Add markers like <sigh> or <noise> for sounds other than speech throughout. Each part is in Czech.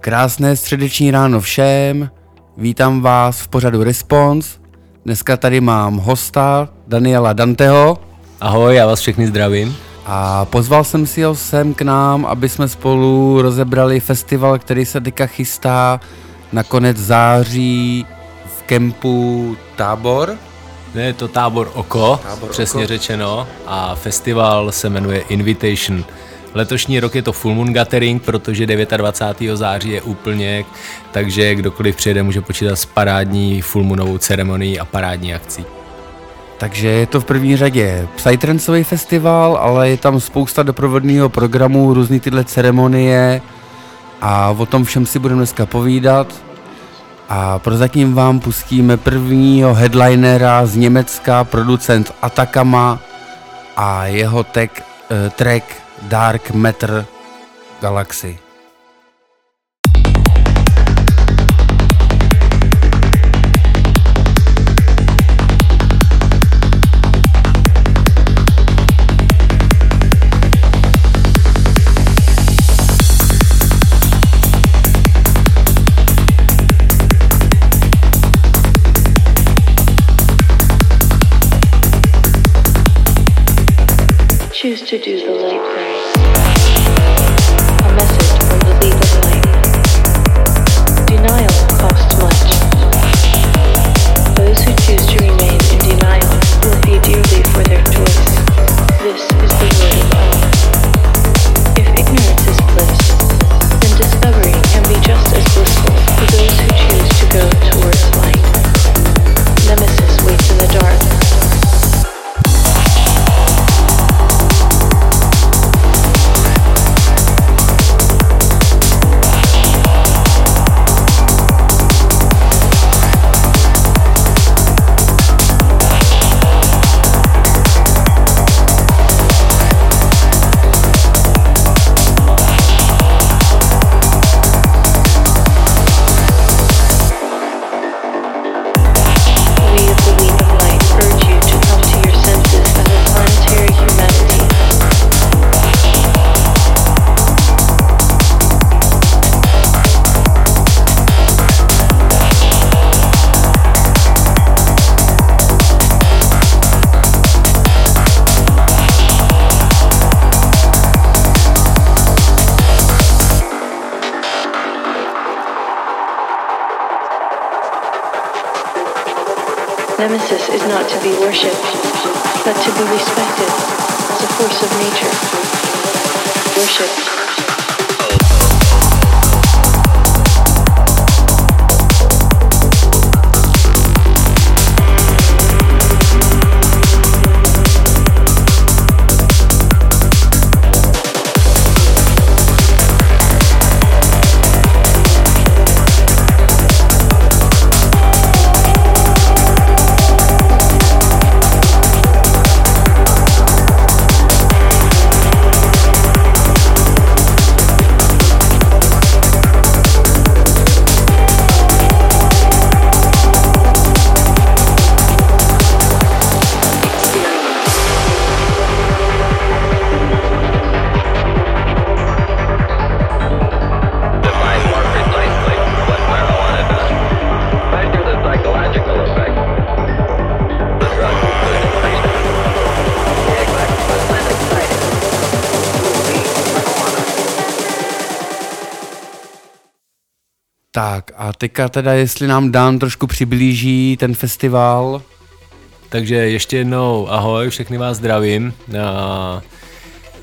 Krásné středeční ráno všem, vítám vás v pořadu Response. Dneska tady mám hosta Daniela Danteho. Ahoj, já vás všechny zdravím. A pozval jsem si ho sem k nám, aby jsme spolu rozebrali festival, který se teďka chystá na konec září v kempu Tábor. Ne, je to Tábor Oko, Tábor přesně Oko. řečeno, a festival se jmenuje Invitation. Letošní rok je to Full Moon Gathering, protože 29. září je úplně, takže kdokoliv přijede, může počítat s parádní Full Moonovou ceremonií a parádní akcí. Takže je to v první řadě Psytrancový festival, ale je tam spousta doprovodného programu, různé tyhle ceremonie a o tom všem si budeme dneska povídat. A prozatím vám pustíme prvního headlinera z Německa, producent Atakama a jeho tag, eh, track Dark Matter Galaxy. Choose to do teďka teda, jestli nám Dan trošku přiblíží ten festival, Takže ještě jednou ahoj, všechny vás zdravím. A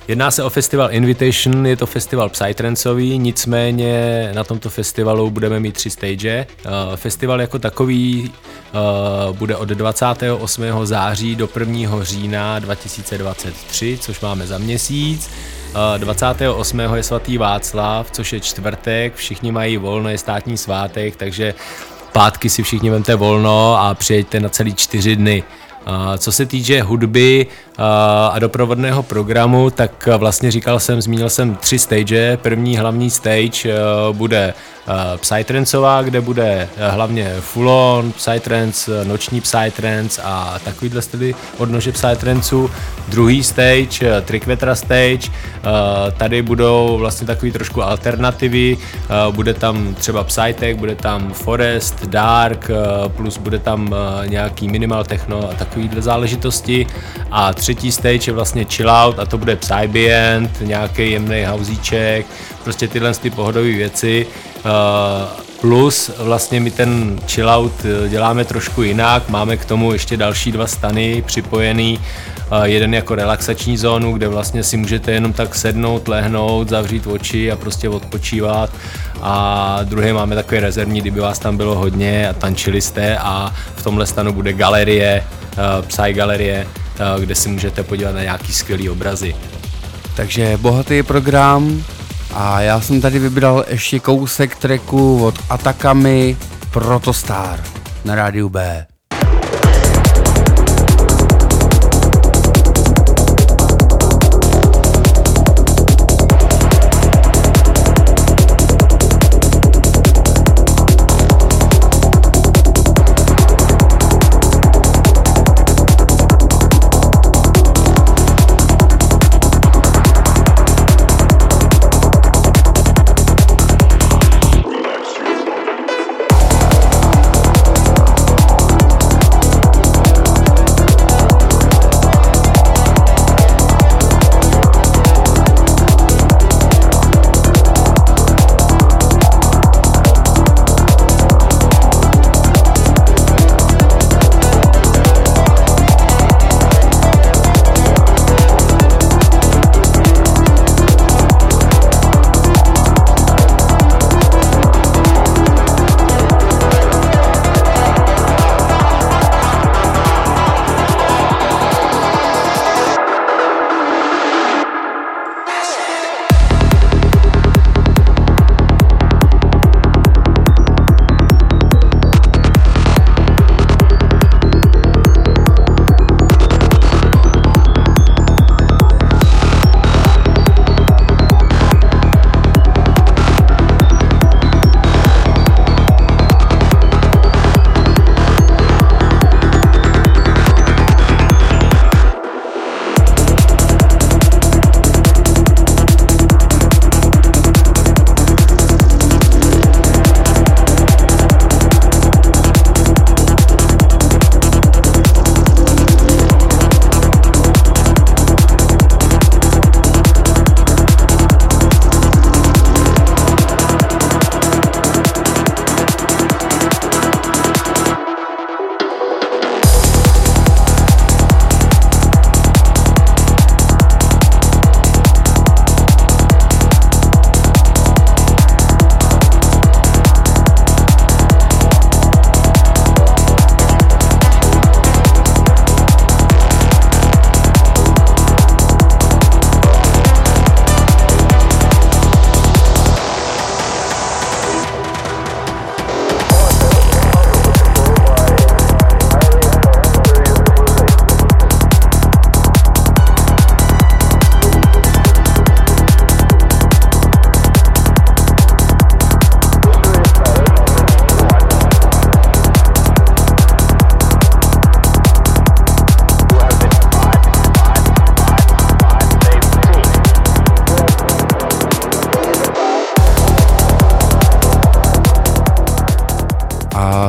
Jedná se o festival Invitation, je to festival Psytrancový, nicméně na tomto festivalu budeme mít tři stage. Festival jako takový bude od 28. září do 1. října 2023, což máme za měsíc. A 28. je svatý Václav, což je čtvrtek, všichni mají volno, je státní svátek, takže pátky si všichni vemte volno a přijeďte na celý čtyři dny. Co se týče hudby a, doprovodného programu, tak vlastně říkal jsem, zmínil jsem tři stage. První hlavní stage a, bude a, Psytrancová, kde bude a, hlavně full on, Psytrance, noční Psytrance a takovýhle styly odnože Psytranců. Druhý stage, a, Trickvetra stage, tady budou vlastně takový trošku alternativy, bude tam třeba Psytech, bude tam Forest, Dark, plus bude tam nějaký minimal techno a takovýhle záležitosti. A třetí stage je vlastně chill out a to bude Psybient, nějaký jemný hauzíček, prostě tyhle ty pohodové věci. Uh, plus vlastně my ten chill out eh, děláme trošku jinak, máme k tomu ještě další dva stany připojený, uh, jeden jako relaxační zónu, kde vlastně si můžete jenom tak sednout, lehnout, zavřít oči a prostě odpočívat. A druhý máme takový rezervní, kdyby vás tam bylo hodně a tančili jste. A v tomhle stanu bude galerie, Psy galerie, kde si můžete podívat na nějaký skvělý obrazy. Takže bohatý program a já jsem tady vybral ještě kousek tracku od Atakami Protostar na rádiu B.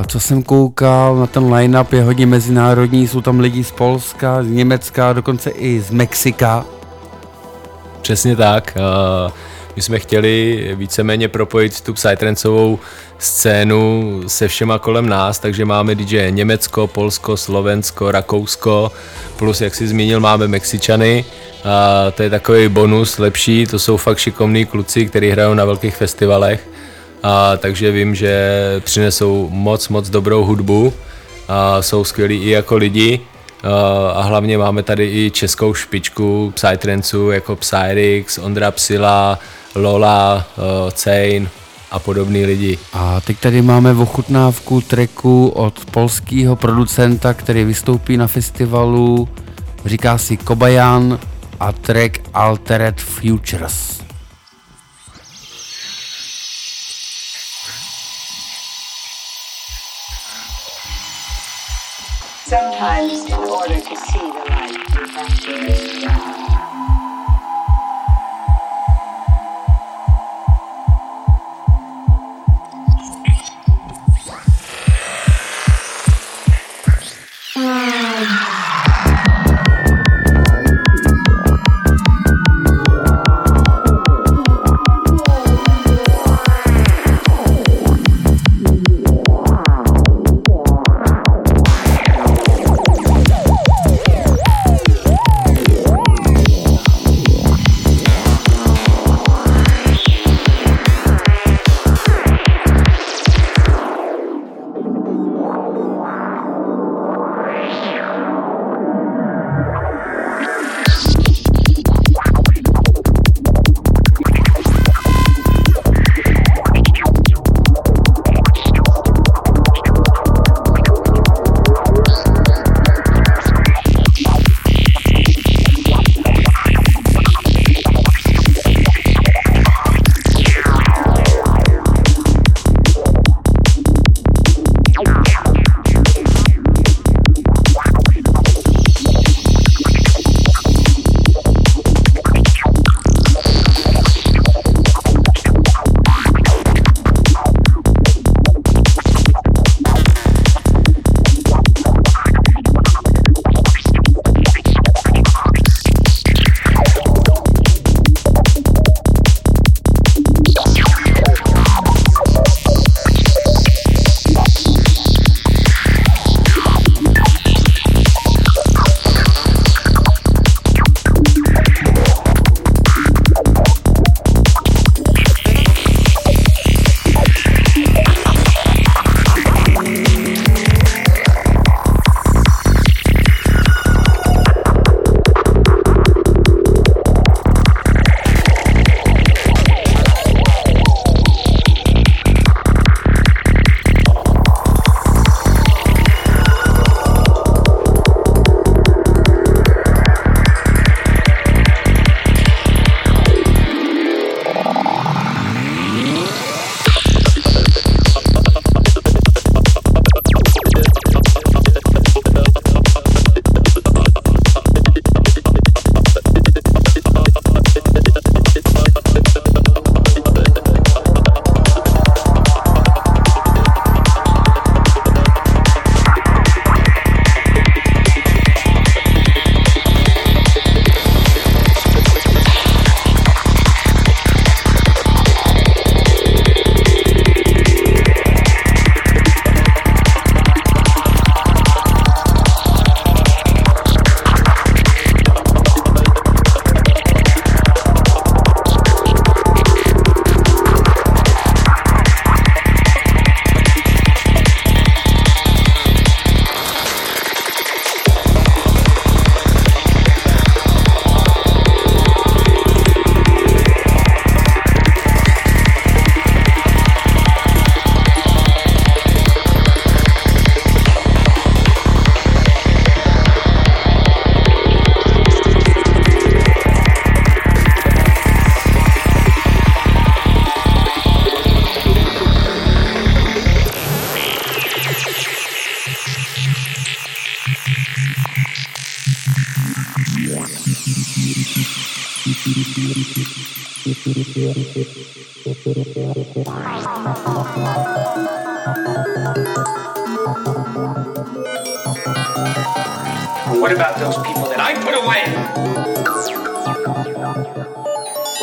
co jsem koukal na ten line-up je hodně mezinárodní, jsou tam lidi z Polska, z Německa, dokonce i z Mexika. Přesně tak. Uh, my jsme chtěli víceméně propojit tu psytrancovou scénu se všema kolem nás, takže máme DJ Německo, Polsko, Slovensko, Rakousko, plus jak si zmínil, máme Mexičany, a to je takový bonus lepší, to jsou fakt šikovní kluci, kteří hrajou na velkých festivalech, a takže vím, že přinesou moc, moc dobrou hudbu, a jsou skvělí i jako lidi, a hlavně máme tady i českou špičku Psytranceů jako Psyrix, Ondra Psila, Lola, Chain, a podobný lidi. A teď tady máme ochutnávku tracku od polského producenta, který vystoupí na festivalu. Říká si Kobayan a track Altered Futures. Sometimes, in order to see the light, you have to listen down. What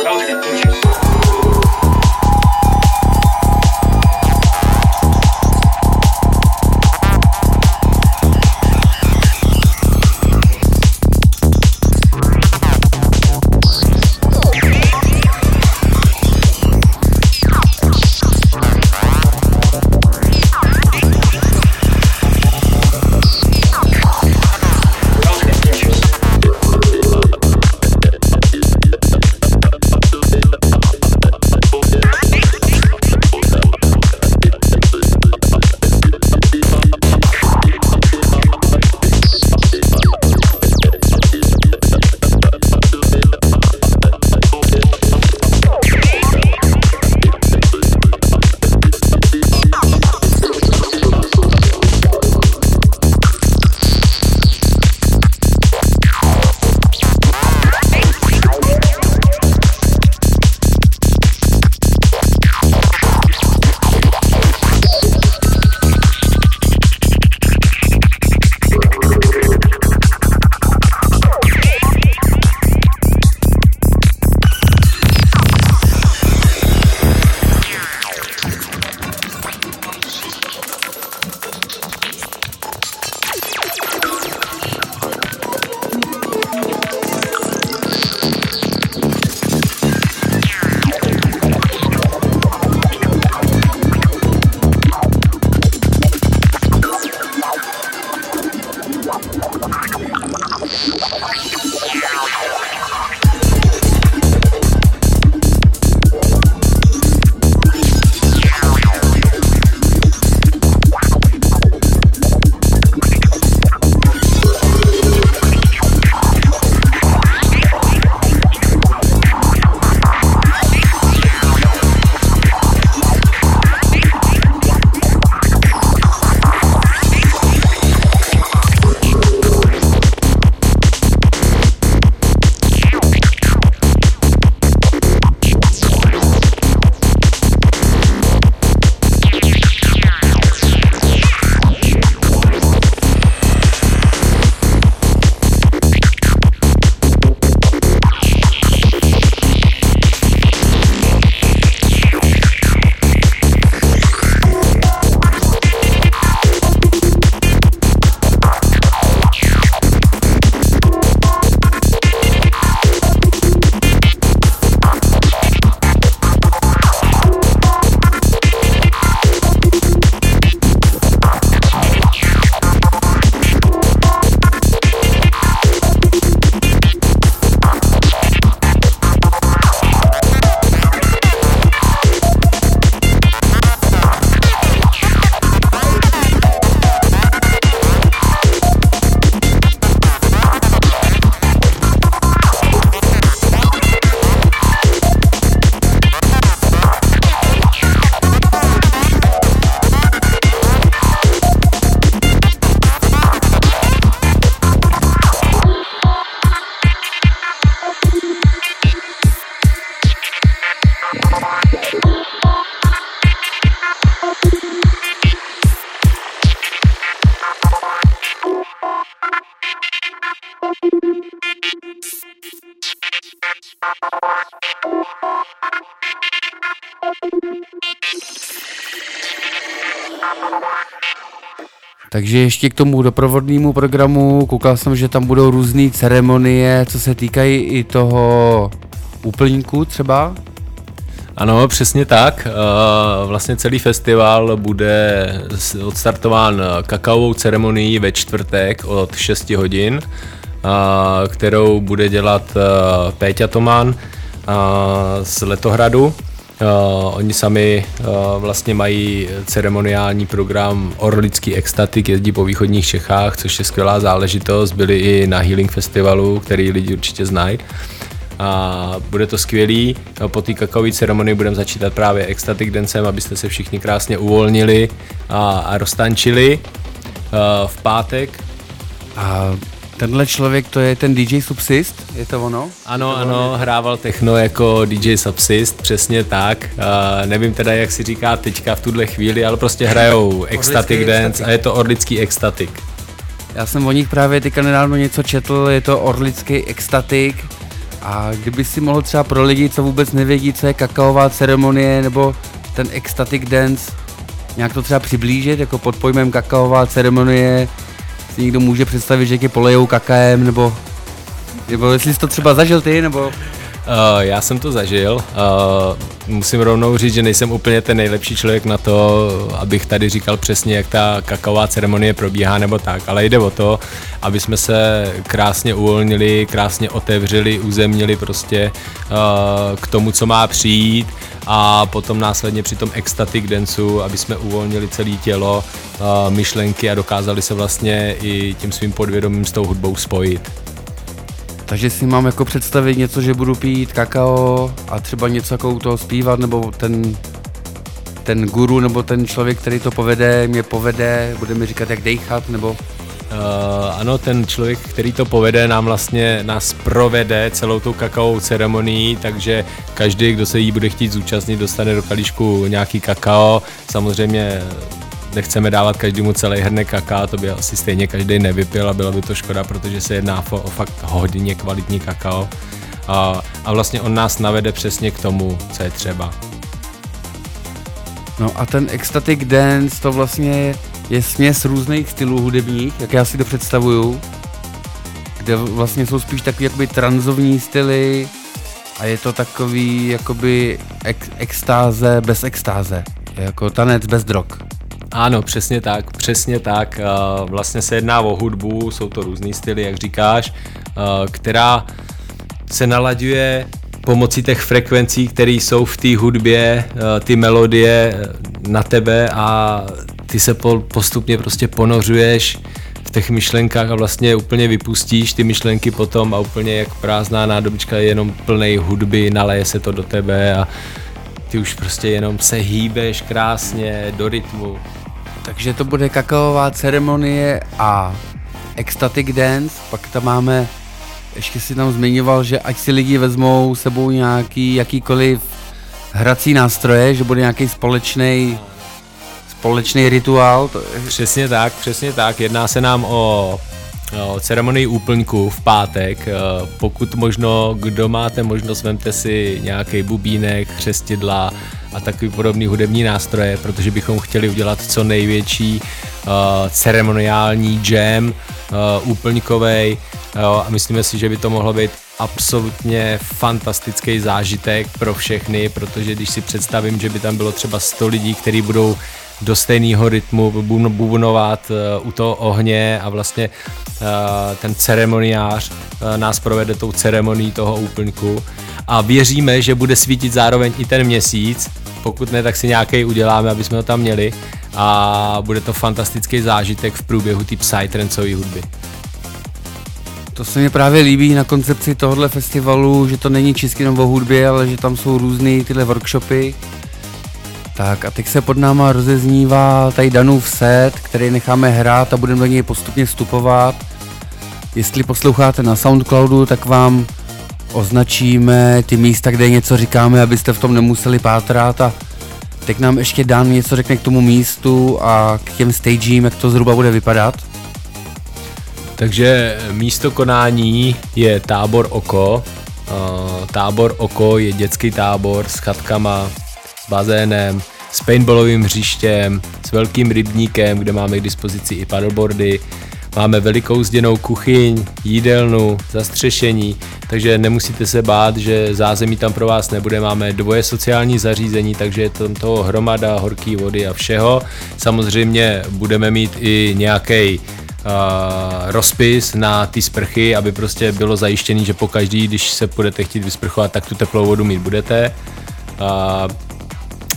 that was a good Takže ještě k tomu doprovodnému programu, koukal jsem, že tam budou různé ceremonie, co se týkají i toho úplníku třeba. Ano, přesně tak. Eh, Vlastně celý festival bude odstartován kakaovou ceremonií ve čtvrtek od 6 hodin, eh, kterou bude dělat eh, Péťa Toman eh, z Letohradu. Eh, Oni sami eh, vlastně mají ceremoniální program Orlický extatik, jezdí po východních Čechách, což je skvělá záležitost. Byli i na Healing Festivalu, který lidi určitě znají a bude to skvělý. Po té kakaové ceremonii budeme začítat právě ecstatic dancem, abyste se všichni krásně uvolnili a, a roztančili. Uh, v pátek A tenhle člověk, to je ten DJ Subsist, je to ono? ano, ano, hrával techno jako DJ Subsist, přesně tak. Uh, nevím teda, jak si říká teďka v tuhle chvíli, ale prostě hrajou ecstatic dance ecstatic. a je to orlický ecstatic. Já jsem o nich právě teďka nedávno něco četl, je to orlický extatik a kdyby si mohl třeba pro lidi, co vůbec nevědí, co je kakaová ceremonie nebo ten extatic dance, nějak to třeba přiblížit, jako pod pojmem kakaová ceremonie, si někdo může představit, že tě polejou kakaem, nebo, nebo jestli jsi to třeba zažil ty, nebo Uh, já jsem to zažil. Uh, musím rovnou říct, že nejsem úplně ten nejlepší člověk na to, abych tady říkal přesně, jak ta kakaová ceremonie probíhá nebo tak, ale jde o to, aby jsme se krásně uvolnili, krásně otevřeli, uzemnili prostě uh, k tomu, co má přijít a potom následně při tom ecstatic danceu, aby jsme uvolnili celé tělo, myšlenky a dokázali se vlastně i tím svým podvědomím s tou hudbou spojit. takže si mám jako představit něco, že budu pít kakao a třeba něco jako u toho zpívat, nebo ten ten guru nebo ten člověk, který to povede, mě povede, bude mi říkat, jak dejchat, nebo Uh, ano, ten člověk, který to povede, nám vlastně nás provede celou tou kakaovou ceremonií, takže každý, kdo se jí bude chtít zúčastnit, dostane do kalíšku nějaký kakao. Samozřejmě nechceme dávat každému celý hrnek kaká, to by asi stejně každý nevypil a bylo by to škoda, protože se jedná fo- o fakt hodně kvalitní kakao. A, a vlastně on nás navede přesně k tomu, co je třeba. No a ten ecstatic dance, to vlastně směs různých stylů hudebních, jak já si to představuju, kde vlastně jsou spíš takový jakoby tranzovní styly a je to takový jakoby ex- extáze bez extáze, jako tanec bez drog. Ano, přesně tak, přesně tak. Eh, Vlastně se jedná o hudbu, jsou to různý styly, jak říkáš, eh, která se nalaďuje pomocí těch frekvencí, které jsou v té hudbě, eh, ty melodie na tebe a ty se po- postupně prostě ponořuješ v těch myšlenkách a vlastně úplně vypustíš ty myšlenky potom a úplně jak prázdná nádobička je jenom plnej hudby, naleje se to do tebe a ty už prostě jenom se hýbeš krásně do rytmu. Takže to bude kakaová ceremonie a ecstatic dance, pak tam máme, ještě si tam zmiňoval, že ať si lidi vezmou sebou nějaký, jakýkoliv hrací nástroje, že bude nějaký společný společný rituál, to, Přesně tak, přesně tak. Jedná se nám o, ceremonii úplňku v pátek. Eh, Pokud možno, kdo máte možnost, vemte si nějaký bubínek, křestidla a takový podobný hudební nástroje, protože bychom chtěli udělat co největší uh, ceremoniální jam uh, úplňkovej a myslíme si, že by to mohlo být absolutně fantastický zážitek pro všechny, protože když si představím, že by tam bylo třeba 100 lidí, kteří budou do stejného rytmu bubn- bubnovat uh, u toho ohně a vlastně uh, ten ceremoniář uh, nás provede tou ceremonií toho úplňku a věříme, že bude svítit zároveň i ten měsíc, pokud ne, tak si nějaký uděláme, aby jsme ho tam měli a bude to fantastický zážitek v průběhu té psytrancové hudby. to se mi právě líbí na koncepci tohohle festivalu, že to není čistě jenom o hudbě, ale že tam jsou různé tyhle workshopy. Tak a teď se pod náma rozeznívá tady Danův set, který necháme hrát a budeme do něj postupně vstupovat. Jestli posloucháte na Soundcloudu, tak vám označíme ty místa, kde něco říkáme, abyste v tom nemuseli pátrat a teď nám ještě Dan něco řekne k tomu místu a k těm stagím, jak to zhruba bude vypadat. Takže místo konání je tábor Oko. Uh, tábor Oko je dětský tábor s chatkama, bazénem, s paintballovým hřištěm, s velkým rybníkem, kde máme k dispozici i paddleboardy, Máme velikou zděnou kuchyň, jídelnu, zastřešení, takže nemusíte se bát, že zázemí tam pro vás nebude. Máme dvoje sociální zařízení, takže je tam toho hromada horké vody a všeho. Samozřejmě budeme mít i nějaký uh, rozpis na ty sprchy, aby prostě bylo zajištěný, že po každý, když se budete chtít vysprchovat, tak tu teplou vodu mít budete. Uh,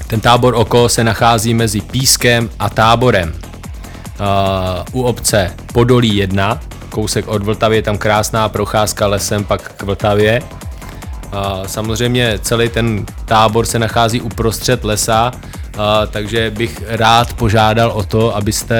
ten tábor oko se nachází mezi Pískem a táborem uh, u obce Podolí 1, kousek od Vltavy, je tam krásná procházka lesem pak k Vltavě. Uh, samozřejmě celý ten tábor se nachází uprostřed lesa, uh, takže bych rád požádal o to, abyste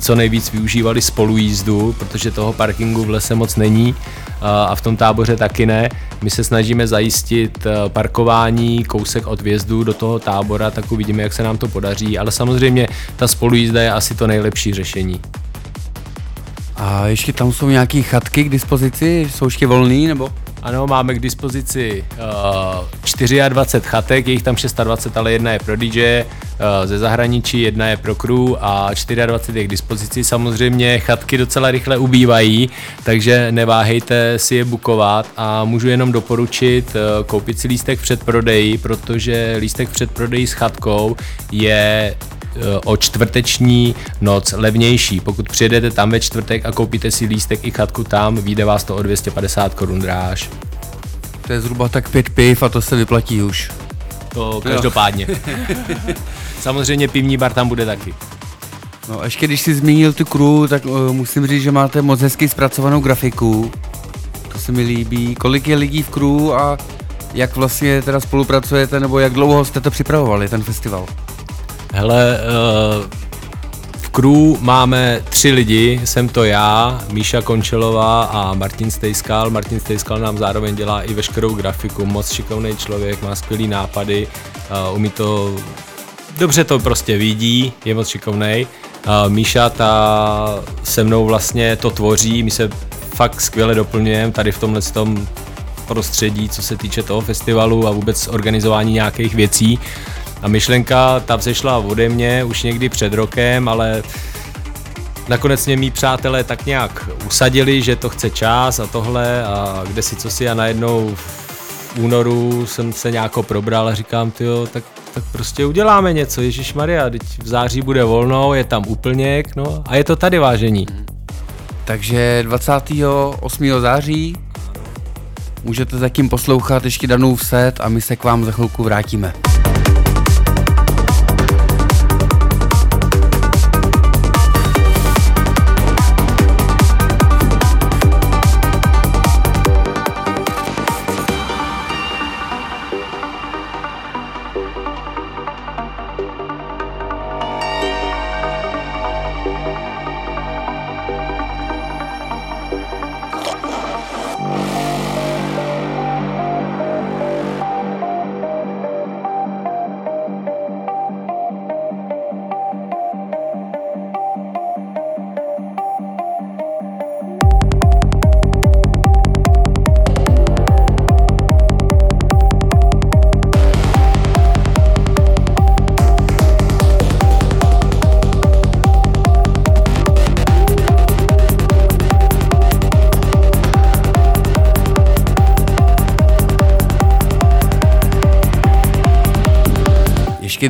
co nejvíc využívali spolujízdu, protože toho parkingu v lese moc není a v tom táboře taky ne. My se snažíme zajistit parkování kousek od vjezdu do toho tábora, tak uvidíme, jak se nám to podaří, ale samozřejmě ta spolujízda je asi to nejlepší řešení. A ještě tam jsou nějaké chatky k dispozici? Jsou ještě volný nebo? Ano, máme k dispozici uh, 24 chatek, je jich tam 26, ale jedna je pro DJ uh, ze zahraničí, jedna je pro crew a 24 je k dispozici. Samozřejmě chatky docela rychle ubývají, takže neváhejte si je bukovat a můžu jenom doporučit uh, koupit si lístek v předprodeji, protože lístek v předprodeji s chatkou je o čtvrteční noc levnější. Pokud přijedete tam ve čtvrtek a koupíte si lístek i chatku tam, vyjde vás to o 250 korun dráž. To je zhruba tak pět piv a to se vyplatí už. To každopádně. <laughs> Samozřejmě pivní bar tam bude taky. No a ještě když jsi zmínil tu crew, tak uh, musím říct, že máte moc hezky zpracovanou grafiku. To se mi líbí. Kolik je lidí v crew a jak vlastně teda spolupracujete, nebo jak dlouho jste to připravovali, ten festival? Hele, uh, v crew máme tři lidi, jsem to já, Míša Končelová a Martin Stejskal. Martin Stejskal nám zároveň dělá i veškerou grafiku, moc šikovný člověk, má skvělý nápady, uh, umí to, dobře to prostě vidí, je moc šikovný. Uh, Míša ta se mnou vlastně to tvoří, my se fakt skvěle doplňujeme tady v tomhle tom prostředí, co se týče toho festivalu a vůbec organizování nějakých věcí. A myšlenka ta vzešla ode mě už někdy před rokem, ale nakonec mě mý přátelé tak nějak usadili, že to chce čas a tohle a kde si co si a najednou v únoru jsem se nějak probral a říkám, tyjo, tak, tak prostě uděláme něco, Ježíš Maria, teď v září bude volno, je tam úplněk, no a je to tady vážení. Takže 28. září můžete zatím poslouchat ještě danou set a my se k vám za chvilku vrátíme.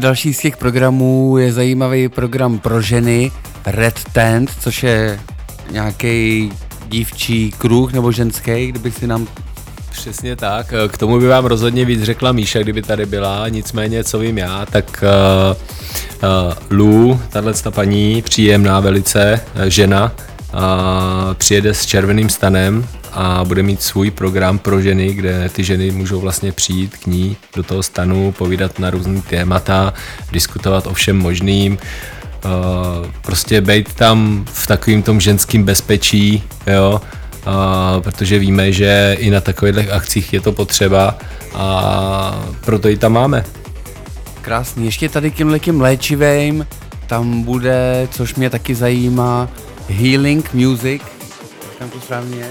Další z těch programů je zajímavý program pro ženy Red Tent, což je nějaký dívčí kruh nebo ženský, kdyby si nám Přesně tak, k tomu by vám rozhodně víc řekla Míša, kdyby tady byla, nicméně co vím já, tak uh, uh, Lu, tahle ta paní, příjemná velice, uh, žena, uh, přijede s červeným stanem a bude mít svůj program pro ženy, kde ty ženy můžou vlastně přijít k ní do toho stanu, povídat na různý témata, diskutovat o všem možným, uh, prostě být tam v takovým tom ženským bezpečí, jo, uh, protože víme, že i na takových akcích je to potřeba a proto ji tam máme. Krásný. Ještě tady tímhle tím léčivým tam bude, což mě taky zajímá, Healing Music. Tam to správně.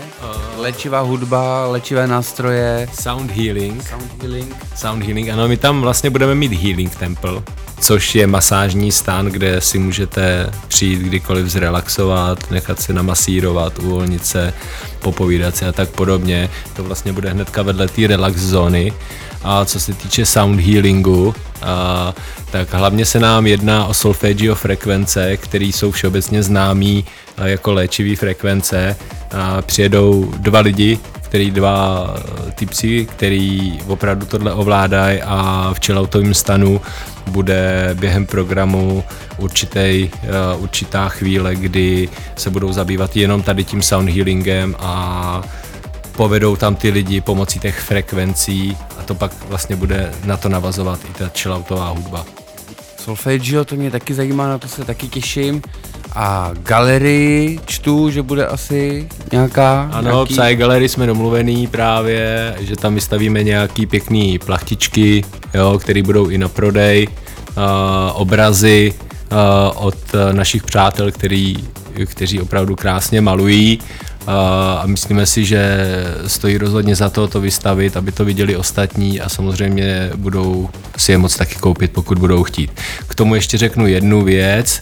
Léčivá hudba, léčivé nástroje, Sound Healing. sound healing. Sound Healing, ano, my tam vlastně budeme mít Healing Temple, což je masážní stán, kde si můžete přijít kdykoliv zrelaxovat, nechat se namasírovat, uvolnit se, popovídat si a tak podobně. To vlastně bude hnedka vedle té relax zóny. A co se týče sound healingu, a, tak hlavně se nám jedná o solfeggio frekvence, které jsou všeobecně známý a, jako léčivý frekvence. A přijedou dva lidi, který dva eh, typci, který opravdu tohle ovládají a v chilloutovém stanu bude během programu určitý, určitá chvíle, kdy se budou zabývat jenom tady tím sound healingem a povedou tam ty lidi pomocí těch frekvencí to pak vlastně bude na to navazovat i ta chilloutová hudba. Solfeggio, to mě taky zajímá, na to se taky těším. A galerii čtu, že bude asi nějaká. Ano, nějaký... Psy Gallery jsme domluvený právě, že tam vystavíme nějaký pěkný plachtičky, jo, které budou i na prodej, uh, obrazy uh, od našich přátel, který, kteří opravdu krásně malují a myslíme si, že stojí rozhodně za to to vystavit, aby to viděli ostatní a samozřejmě budou si je moc taky koupit, pokud budou chtít. K tomu ještě řeknu jednu věc,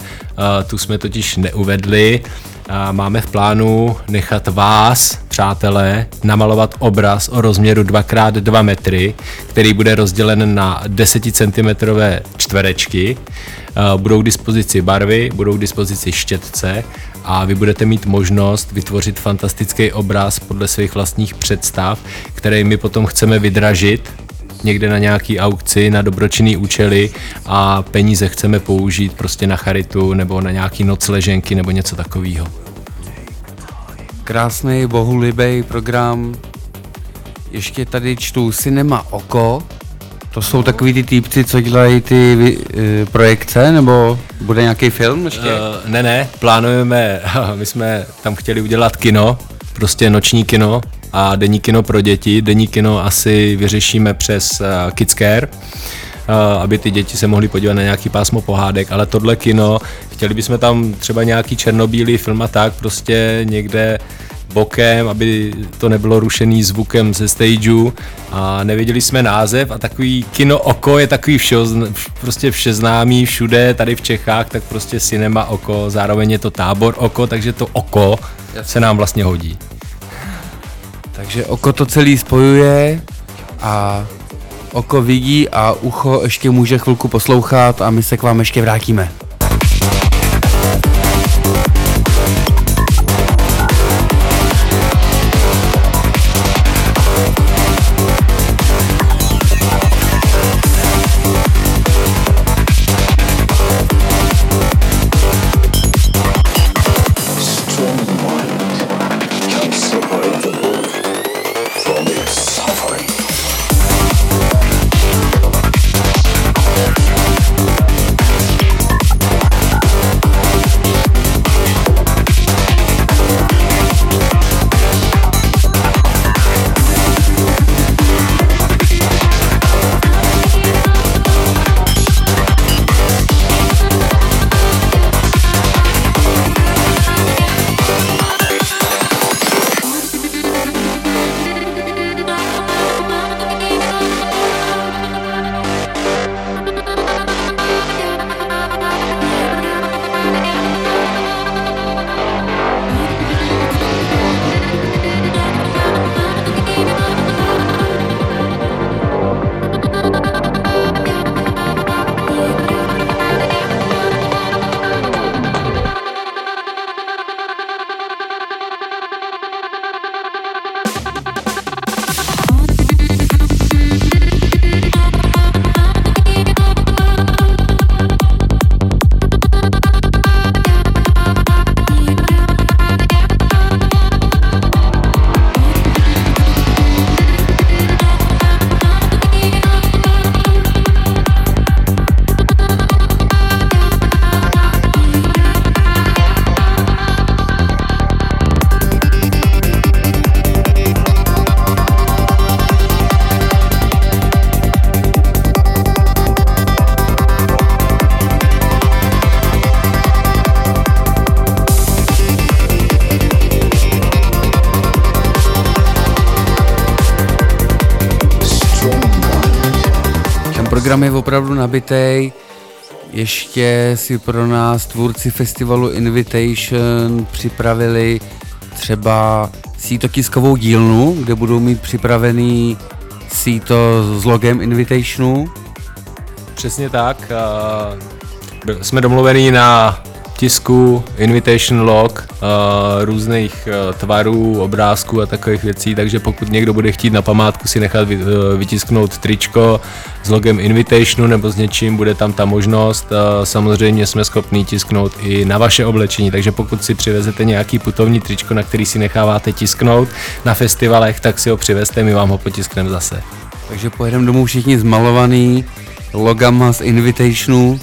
tu jsme totiž neuvedli, a máme v plánu nechat vás, přátelé, namalovat obraz o rozměru 2x2 metry, který bude rozdělen na 10 cm čtverečky. A Budou k dispozici barvy, budou k dispozici štětce a vy budete mít možnost vytvořit fantastický obraz podle svých vlastních představ, který my potom chceme vydražit někde na nějaký aukci, na dobročinný účely a peníze chceme použít prostě na charitu nebo na nějaký nocleženky nebo něco takového. Krásný, bohulibý program. Ještě tady čtu Cinema Oko. To jsou takový ty týpci, co dělají ty e, projekce, nebo bude nějaký film ještě? Uh, ne, ne, plánujeme, <laughs> my jsme tam chtěli udělat kino, prostě noční kino a denní kino pro děti. Denní kino asi vyřešíme přes uh, Kids Care, uh, aby ty děti se mohly podívat na nějaký pásmo pohádek, ale tohle kino, chtěli bychom tam třeba nějaký černobílý film a tak, prostě někde bokem, aby to nebylo rušený zvukem ze stageu a nevěděli jsme název a takový kino oko je takový všeho, prostě všeznámý všude tady v Čechách, tak prostě cinema oko, zároveň je to tábor oko, takže to oko se nám vlastně hodí. Takže oko to celý spojuje a oko vidí a ucho ještě může chvilku poslouchat a my se k vám ještě vrátíme. Nabitý. Ještě si pro nás tvůrci festivalu Invitation připravili třeba sítotiskovou dílnu, kde budou mít připravený síto s logem Invitationu. Přesně tak. Jsme domluveni na tisku, invitation log, různých tvarů, obrázků a takových věcí, takže pokud někdo bude chtít na památku si nechat e, vytisknout tričko s logem invitationu nebo s něčím, bude tam ta možnost. A Samozřejmě jsme schopni tisknout i na vaše oblečení, takže pokud si přivezete nějaký putovní tričko, na který si necháváte tisknout na festivalech, tak si ho přivezte, my vám ho potiskneme zase. Takže pojedeme domů všichni zmalovaný logama z Invitationu.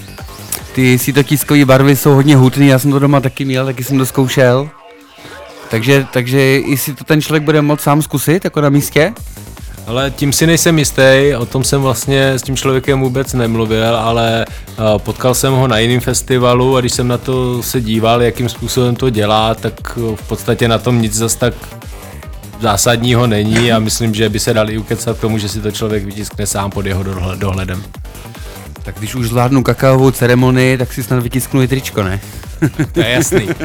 Ty sítotiskové barvy jsou hodně hutný, já jsem to doma taky měl, taky jsem to zkoušel. Takže, takže jestli to ten člověk bude moct sám zkusit, jako na místě, Ale tím si nejsem jistý, o tom jsem vlastně s tím člověkem vůbec nemluvil, ale uh, potkal jsem ho na jiném festivalu a když jsem na to se díval, jakým způsobem to dělá, tak uh, v podstatě na tom nic zas tak zásadního není a myslím, že by se dal i ukecat k tomu, že si to člověk vytiskne sám pod jeho dohle- dohledem. tak když už zvládnu kakaovou ceremonii, tak si snad vytisknu i tričko, ne? To je jasný. <laughs>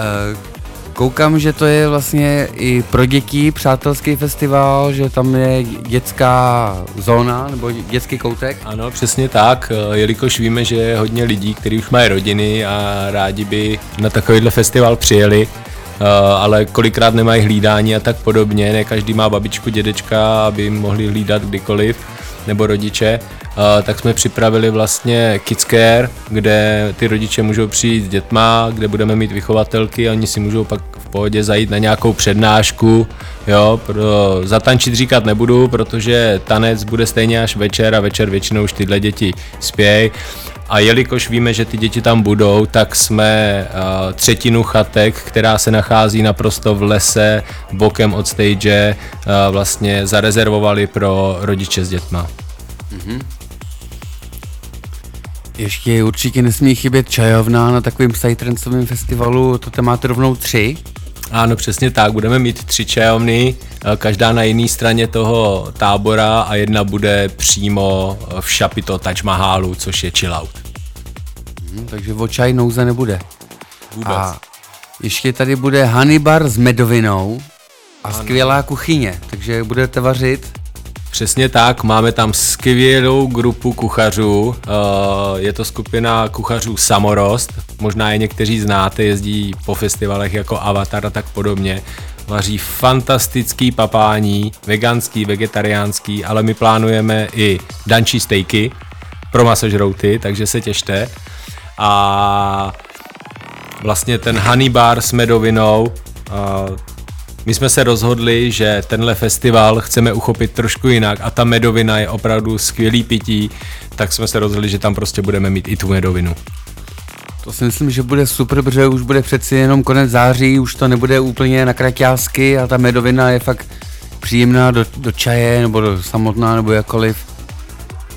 Eh, Koukám, že to je vlastně i pro děti přátelský festival, že tam je dětská zóna nebo dětský koutek. Ano, přesně tak, jelikož víme, že je hodně lidí, kteří už mají rodiny a rádi by na takovýhle festival přijeli, eh, ale kolikrát nemají hlídání a tak podobně, ne každý má babičku, dědečka, aby jim mohli hlídat kdykoliv, nebo rodiče, tak jsme připravili vlastně Kids Care, kde ty rodiče můžou přijít s dětma, kde budeme mít vychovatelky a oni si můžou pak v pohodě zajít na nějakou přednášku, jo, pro, zatančit říkat nebudu, protože tanec bude stejně až večer a večer většinou už tyhle děti spějí. A jelikož víme, že ty děti tam budou, tak jsme uh, třetinu chatek, která se nachází naprosto v lese, bokem od stage, uh, vlastně zarezervovali pro rodiče s dětma. Ještě určitě nesmí chybět čajovna na takovém psytrancovém festivalu, to tam máte rovnou tři. Ano, přesně tak. Budeme mít tři čajovny, eh, každá na jiné straně toho tábora a jedna bude přímo eh, v šapito Taj Mahalu, což je chill out. Hm, takže o čaj nouze nebude. Vůbec. A ještě tady bude Hanibar s medovinou a skvělá kuchyně, takže budete vařit. Přesně tak, máme tam skvělou grupu kuchařů, eh, je to skupina kuchařů Samorost, možná je někteří znáte, jezdí po festivalech jako Avatar a tak podobně. Vaří fantastický papání, veganský, vegetariánský, ale my plánujeme i dančí stejky pro masožrouty, takže se těšte. A vlastně ten honey bar s medovinou. My jsme se rozhodli, že tenhle festival chceme uchopit trošku jinak a ta medovina je opravdu skvělý pití, tak jsme se rozhodli, že tam prostě budeme mít i tu medovinu. To si myslím, že bude super, protože už bude přeci jenom konec září, už to nebude úplně na kraťásky a ta medovina je fakt příjemná do, do čaje nebo do samotná nebo jakkoliv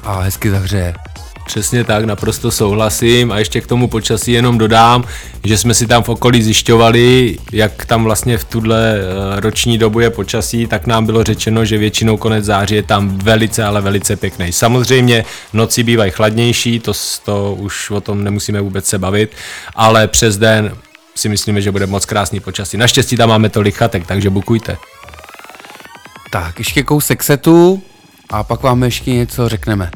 a hezky zahřeje. Přesně tak, naprosto souhlasím a ještě k tomu počasí jenom dodám, že jsme si tam v okolí zjišťovali, jak tam vlastně v tuhle eh, roční dobu je počasí, tak nám bylo řečeno, že většinou konec září je tam velice, ale velice pěkný. Samozřejmě noci bývají chladnější, to, to už o tom nemusíme vůbec se bavit, ale přes den si myslíme, že bude moc krásný počasí. Naštěstí tam máme tolik chatek, takže bukujte. Tak, ještě kousek setu a pak vám ještě něco řekneme.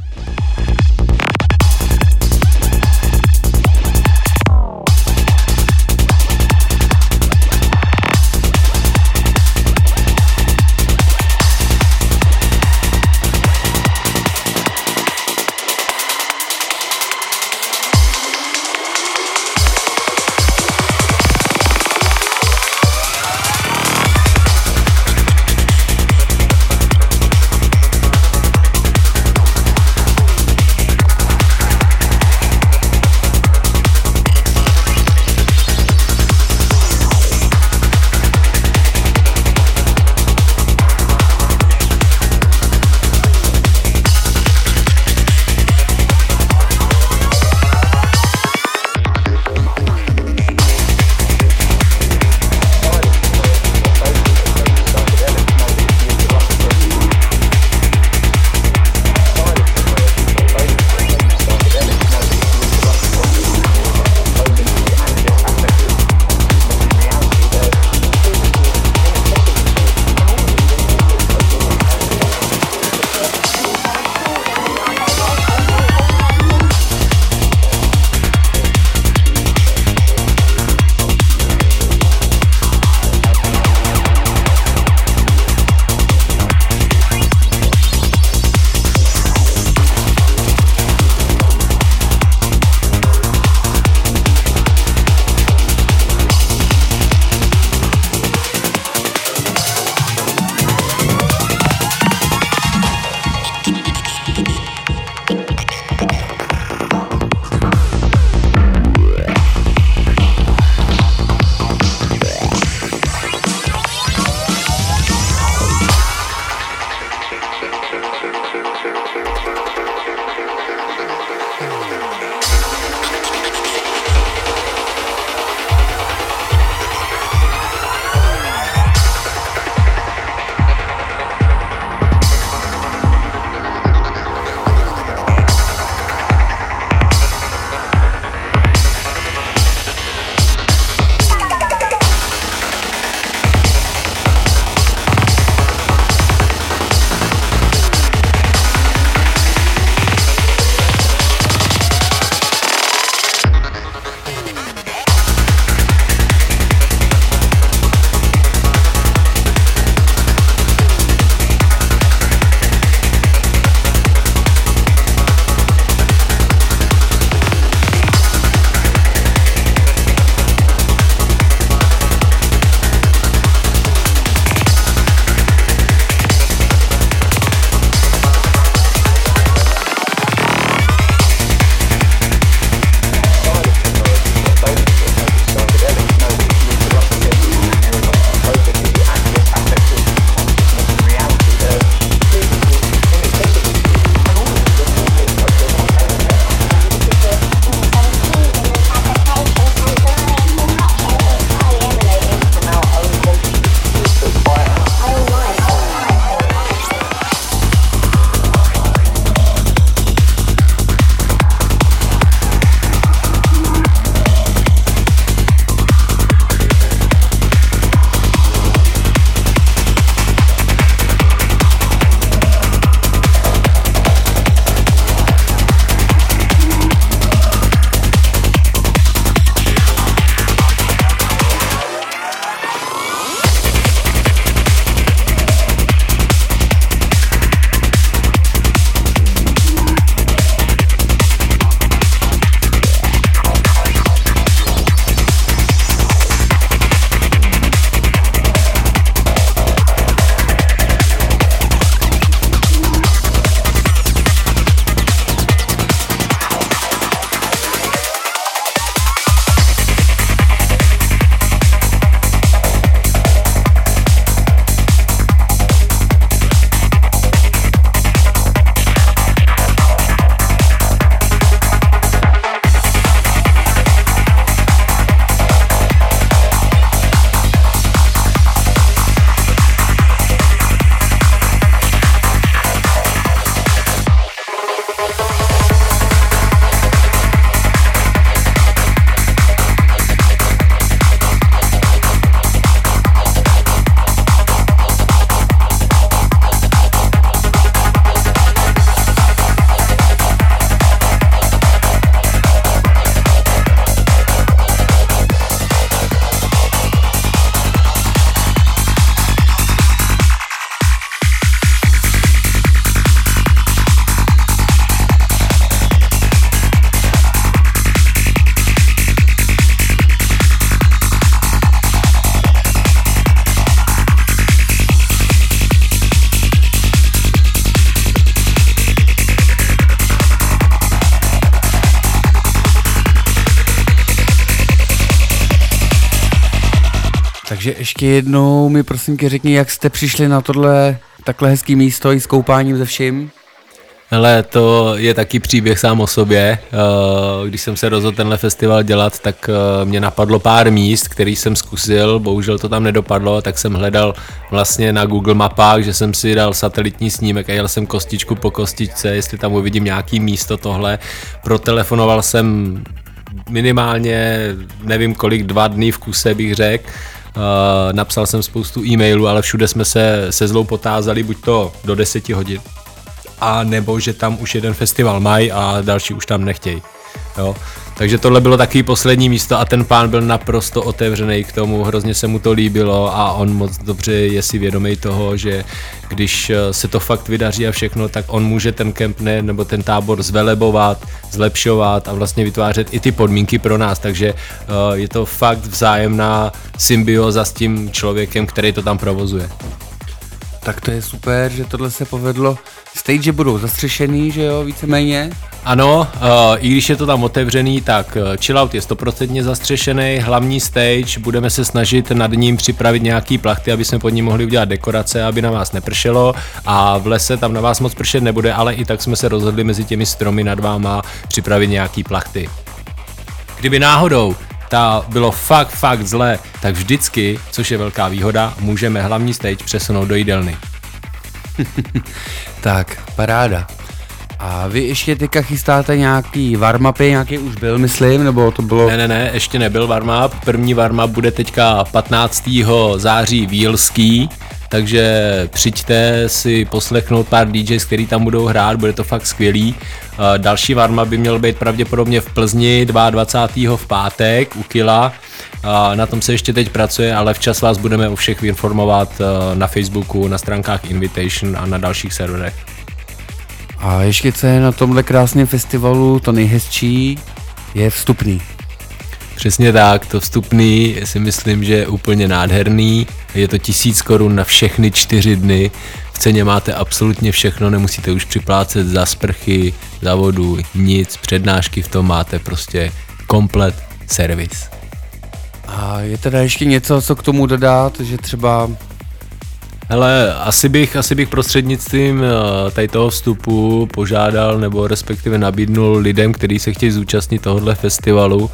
Takže ještě jednou mi prosím tě řekni, jak jste přišli na tohle takhle hezký místo i s koupáním ze vším? Ale to je taky příběh sám o sobě. Eh, Když jsem se rozhodl tenhle festival dělat, tak eh, mě napadlo pár míst, který jsem zkusil, bohužel to tam nedopadlo, tak jsem hledal vlastně na Google mapách, že jsem si dal satelitní snímek a jel jsem kostičku po kostičce, jestli tam uvidím nějaký místo tohle. Protelefonoval jsem minimálně, nevím kolik, dva dny v kuse bych řekl. Uh, napsal jsem spoustu e-mailů, ale všude jsme se se zlou potázali, buď to do 10 hodin, a nebo že tam už jeden festival mají a další už tam nechtějí. Jo. Takže tohle bylo takový poslední místo a ten pán byl naprosto otevřený k tomu, hrozně se mu to líbilo a on moc dobře je si vědomý toho, že když eh, se to fakt vydaří a všechno, tak on může ten kemp ne, nebo ten tábor zvelebovat, zlepšovat a vlastně vytvářet i ty podmínky pro nás, takže uh, je to fakt vzájemná symbioza s tím člověkem, který to tam provozuje. Tak to je super, že tohle se povedlo. Stage budou zastřešený, že jo, víceméně. Ano, uh, i když je to tam otevřený, tak uh, chillout je stoprocentně zastřešený, hlavní stage, budeme se snažit nad ním připravit nějaký plachty, aby jsme pod ním mohli udělat dekorace, aby na vás nepršelo a v lese tam na vás moc pršet nebude, ale i tak jsme se rozhodli mezi těmi stromy nad váma připravit nějaký plachty. Kdyby náhodou ta bylo fakt, fakt zlé, tak vždycky, což je velká výhoda, můžeme hlavní stage přesunout do jídelny. <laughs> Tak, paráda. A vy ještě teďka chystáte nějaký warm-upy, nějaký už byl, myslím, nebo to bylo... Ne, ne, ne, ještě nebyl warm-up. První warm-up bude teďka 15. září v Jilský, takže přijďte si poslechnout pár DJs, který tam budou hrát, bude to fakt skvělý. Eh, Další warm-up by měl být pravděpodobně v Plzni 22. v pátek u Kila. A Na tom se ještě teď pracuje, ale včas vás budeme o všech informovat eh, na Facebooku, na stránkách Invitation a na dalších serverech. A ještě co je na tomhle krásném festivalu, to nejhezčí, je vstupný. Přesně tak, to vstupný si myslím, že je úplně nádherný. Je to tisíc korun na všechny čtyři dny. V ceně máte absolutně všechno, nemusíte už připlácet za sprchy, za vodu, nic, přednášky v tom máte, prostě komplet servis. A je teda ještě něco, co k tomu dodat, že třeba Hele, asi bych, asi bych prostřednictvím eh, tady toho vstupu požádal nebo respektive nabídnul lidem, kteří se chtějí zúčastnit tohohle festivalu,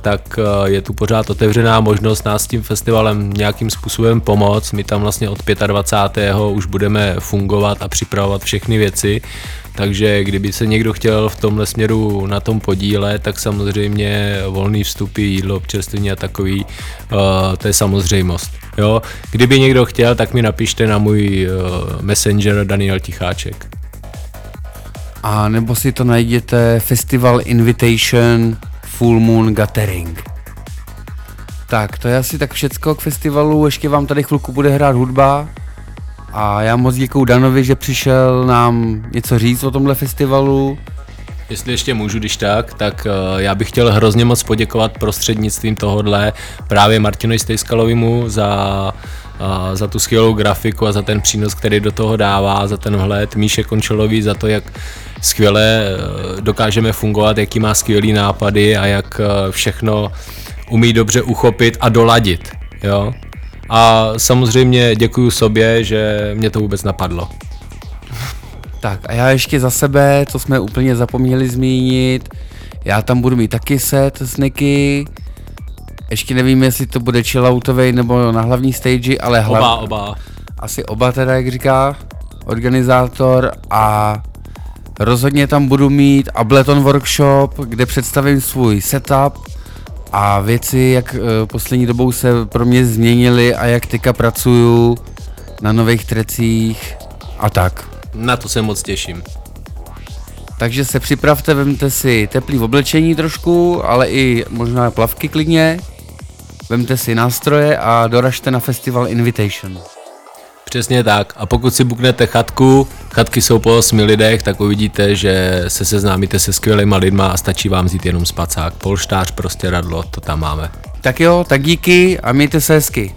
tak eh, je tu pořád otevřená možnost nás s tím festivalem nějakým způsobem pomoct. My tam vlastně od 25. už budeme fungovat a připravovat všechny věci, takže kdyby se někdo chtěl v tomhle směru na tom podílet, tak samozřejmě volný vstupy, jídlo, občerstvení a takový, uh, to je samozřejmost. Jo? Kdyby někdo chtěl, tak mi napište na můj messenger Daniel Ticháček. A nebo si to najděte Festival Invitation Full Moon Gathering. Tak, to je asi tak všecko k festivalu, ještě vám tady chvilku bude hrát hudba. A já moc děkuju Danovi, že přišel nám něco říct o tomhle festivalu. Jestli ještě můžu, když tak, tak uh, já bych chtěl hrozně moc poděkovat prostřednictvím tohohle právě Martinovi Stejskalovimu za, za tu skvělou grafiku a za ten přínos, který do toho dává, za ten vhled, Míše Končelový za to, jak skvěle uh, dokážeme fungovat, jaký má skvělý nápady a jak uh, všechno umí dobře uchopit a doladit. Jo? A samozřejmě děkuju sobě, že mě to vůbec napadlo. Tak a já ještě za sebe, co jsme úplně zapomněli zmínit, já tam budu mít taky set s Niky. Ještě nevím, jestli to bude chilloutovej nebo na hlavní stage, ale hlav... Oba, oba. asi oba teda, jak říká organizátor a rozhodně tam budu mít Ableton Workshop, kde představím svůj setup a věci, jak eh, poslední dobou se pro mě změnily a jak teďka pracuju na nových trecích a tak. Na to se moc těším. Takže se připravte, vemte si teplý oblečení trošku, ale i možná plavky klidně. Vemte si nástroje a doražte na festival Invitation. Přesně tak. A pokud si buknete chatku, chatky jsou po 8 lidech, tak uvidíte, že se seznámíte se skvělýma lidma a stačí vám vzít jenom spacák. Polštář, prostě radlo, to tam máme. Tak jo, tak díky a mějte se hezky.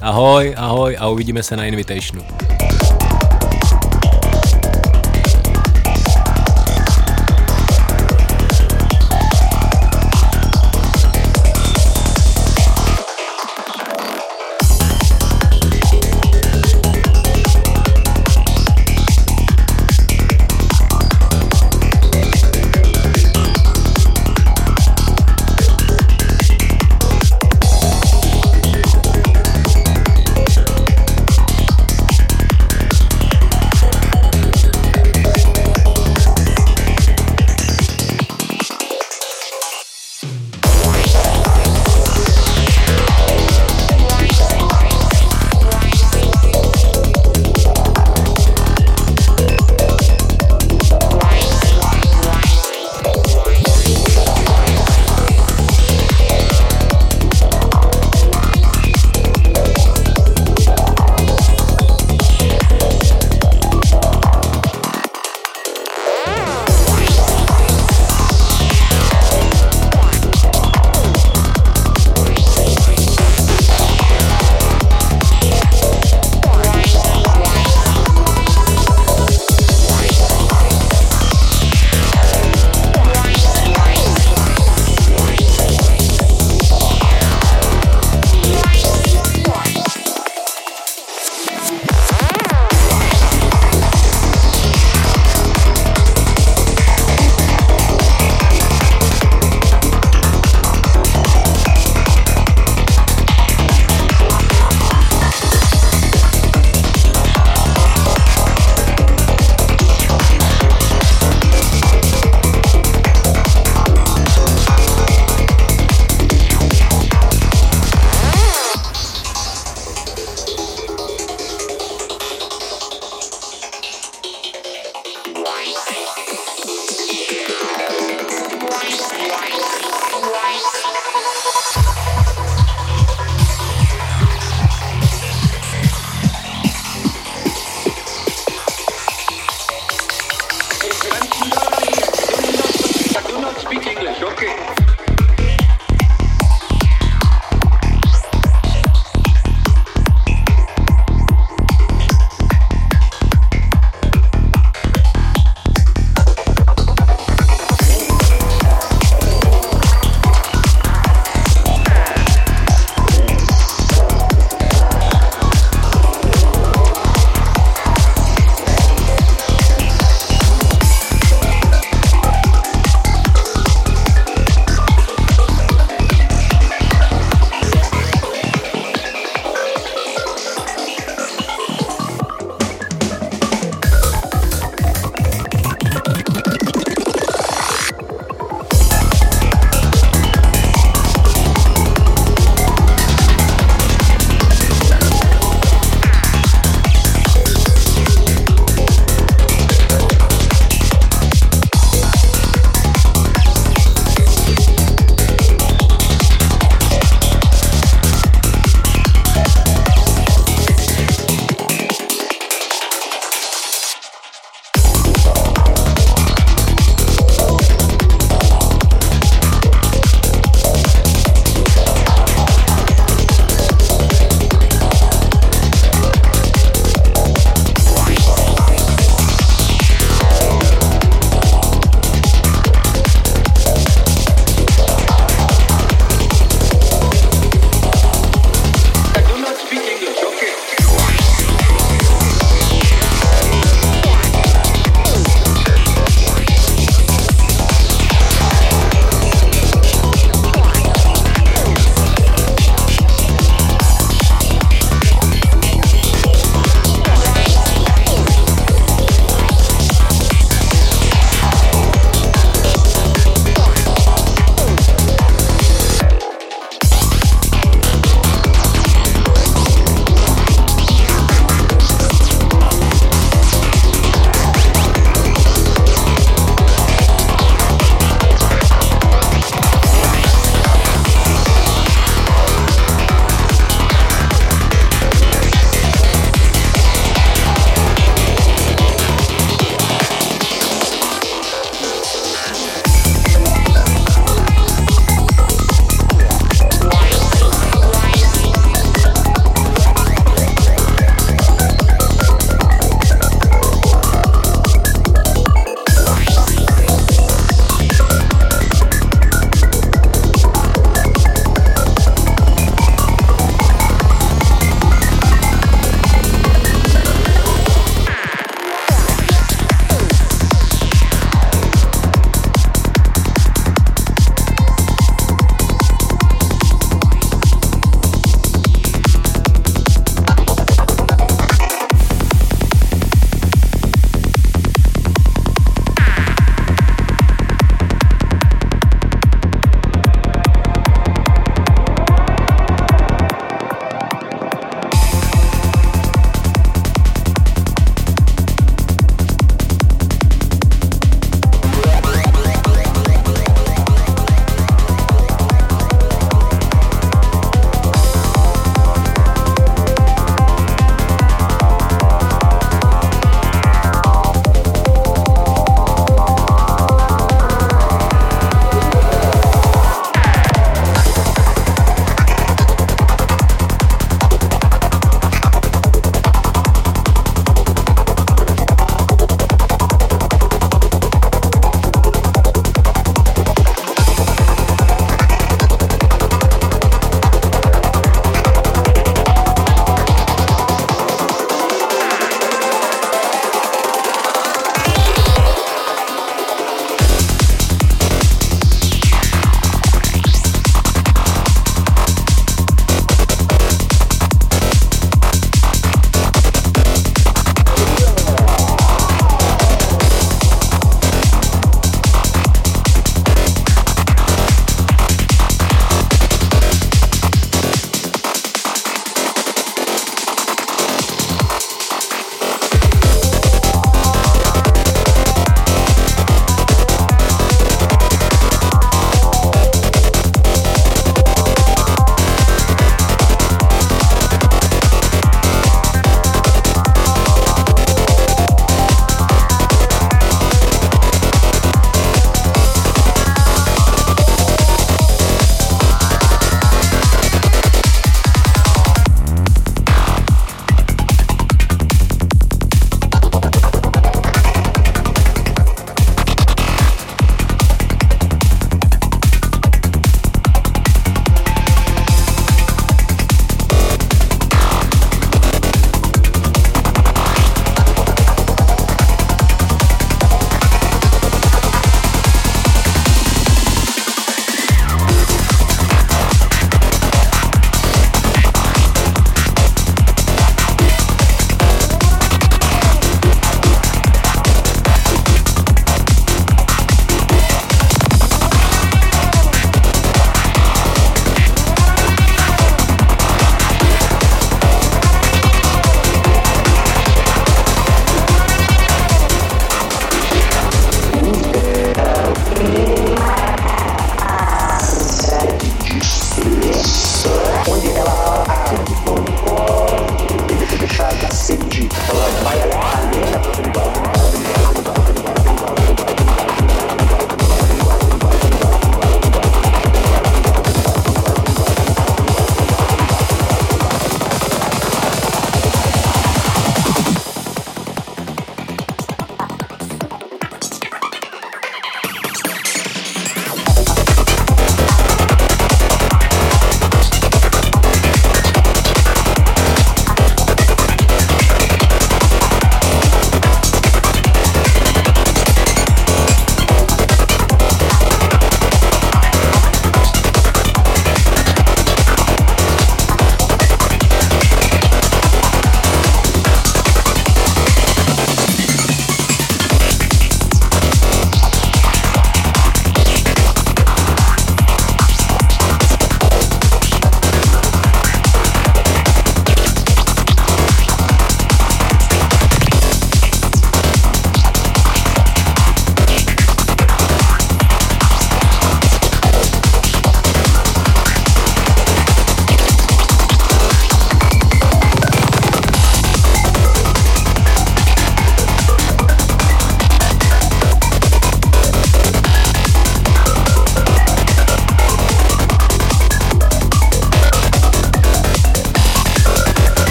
Ahoj, ahoj a uvidíme se na Invitationu.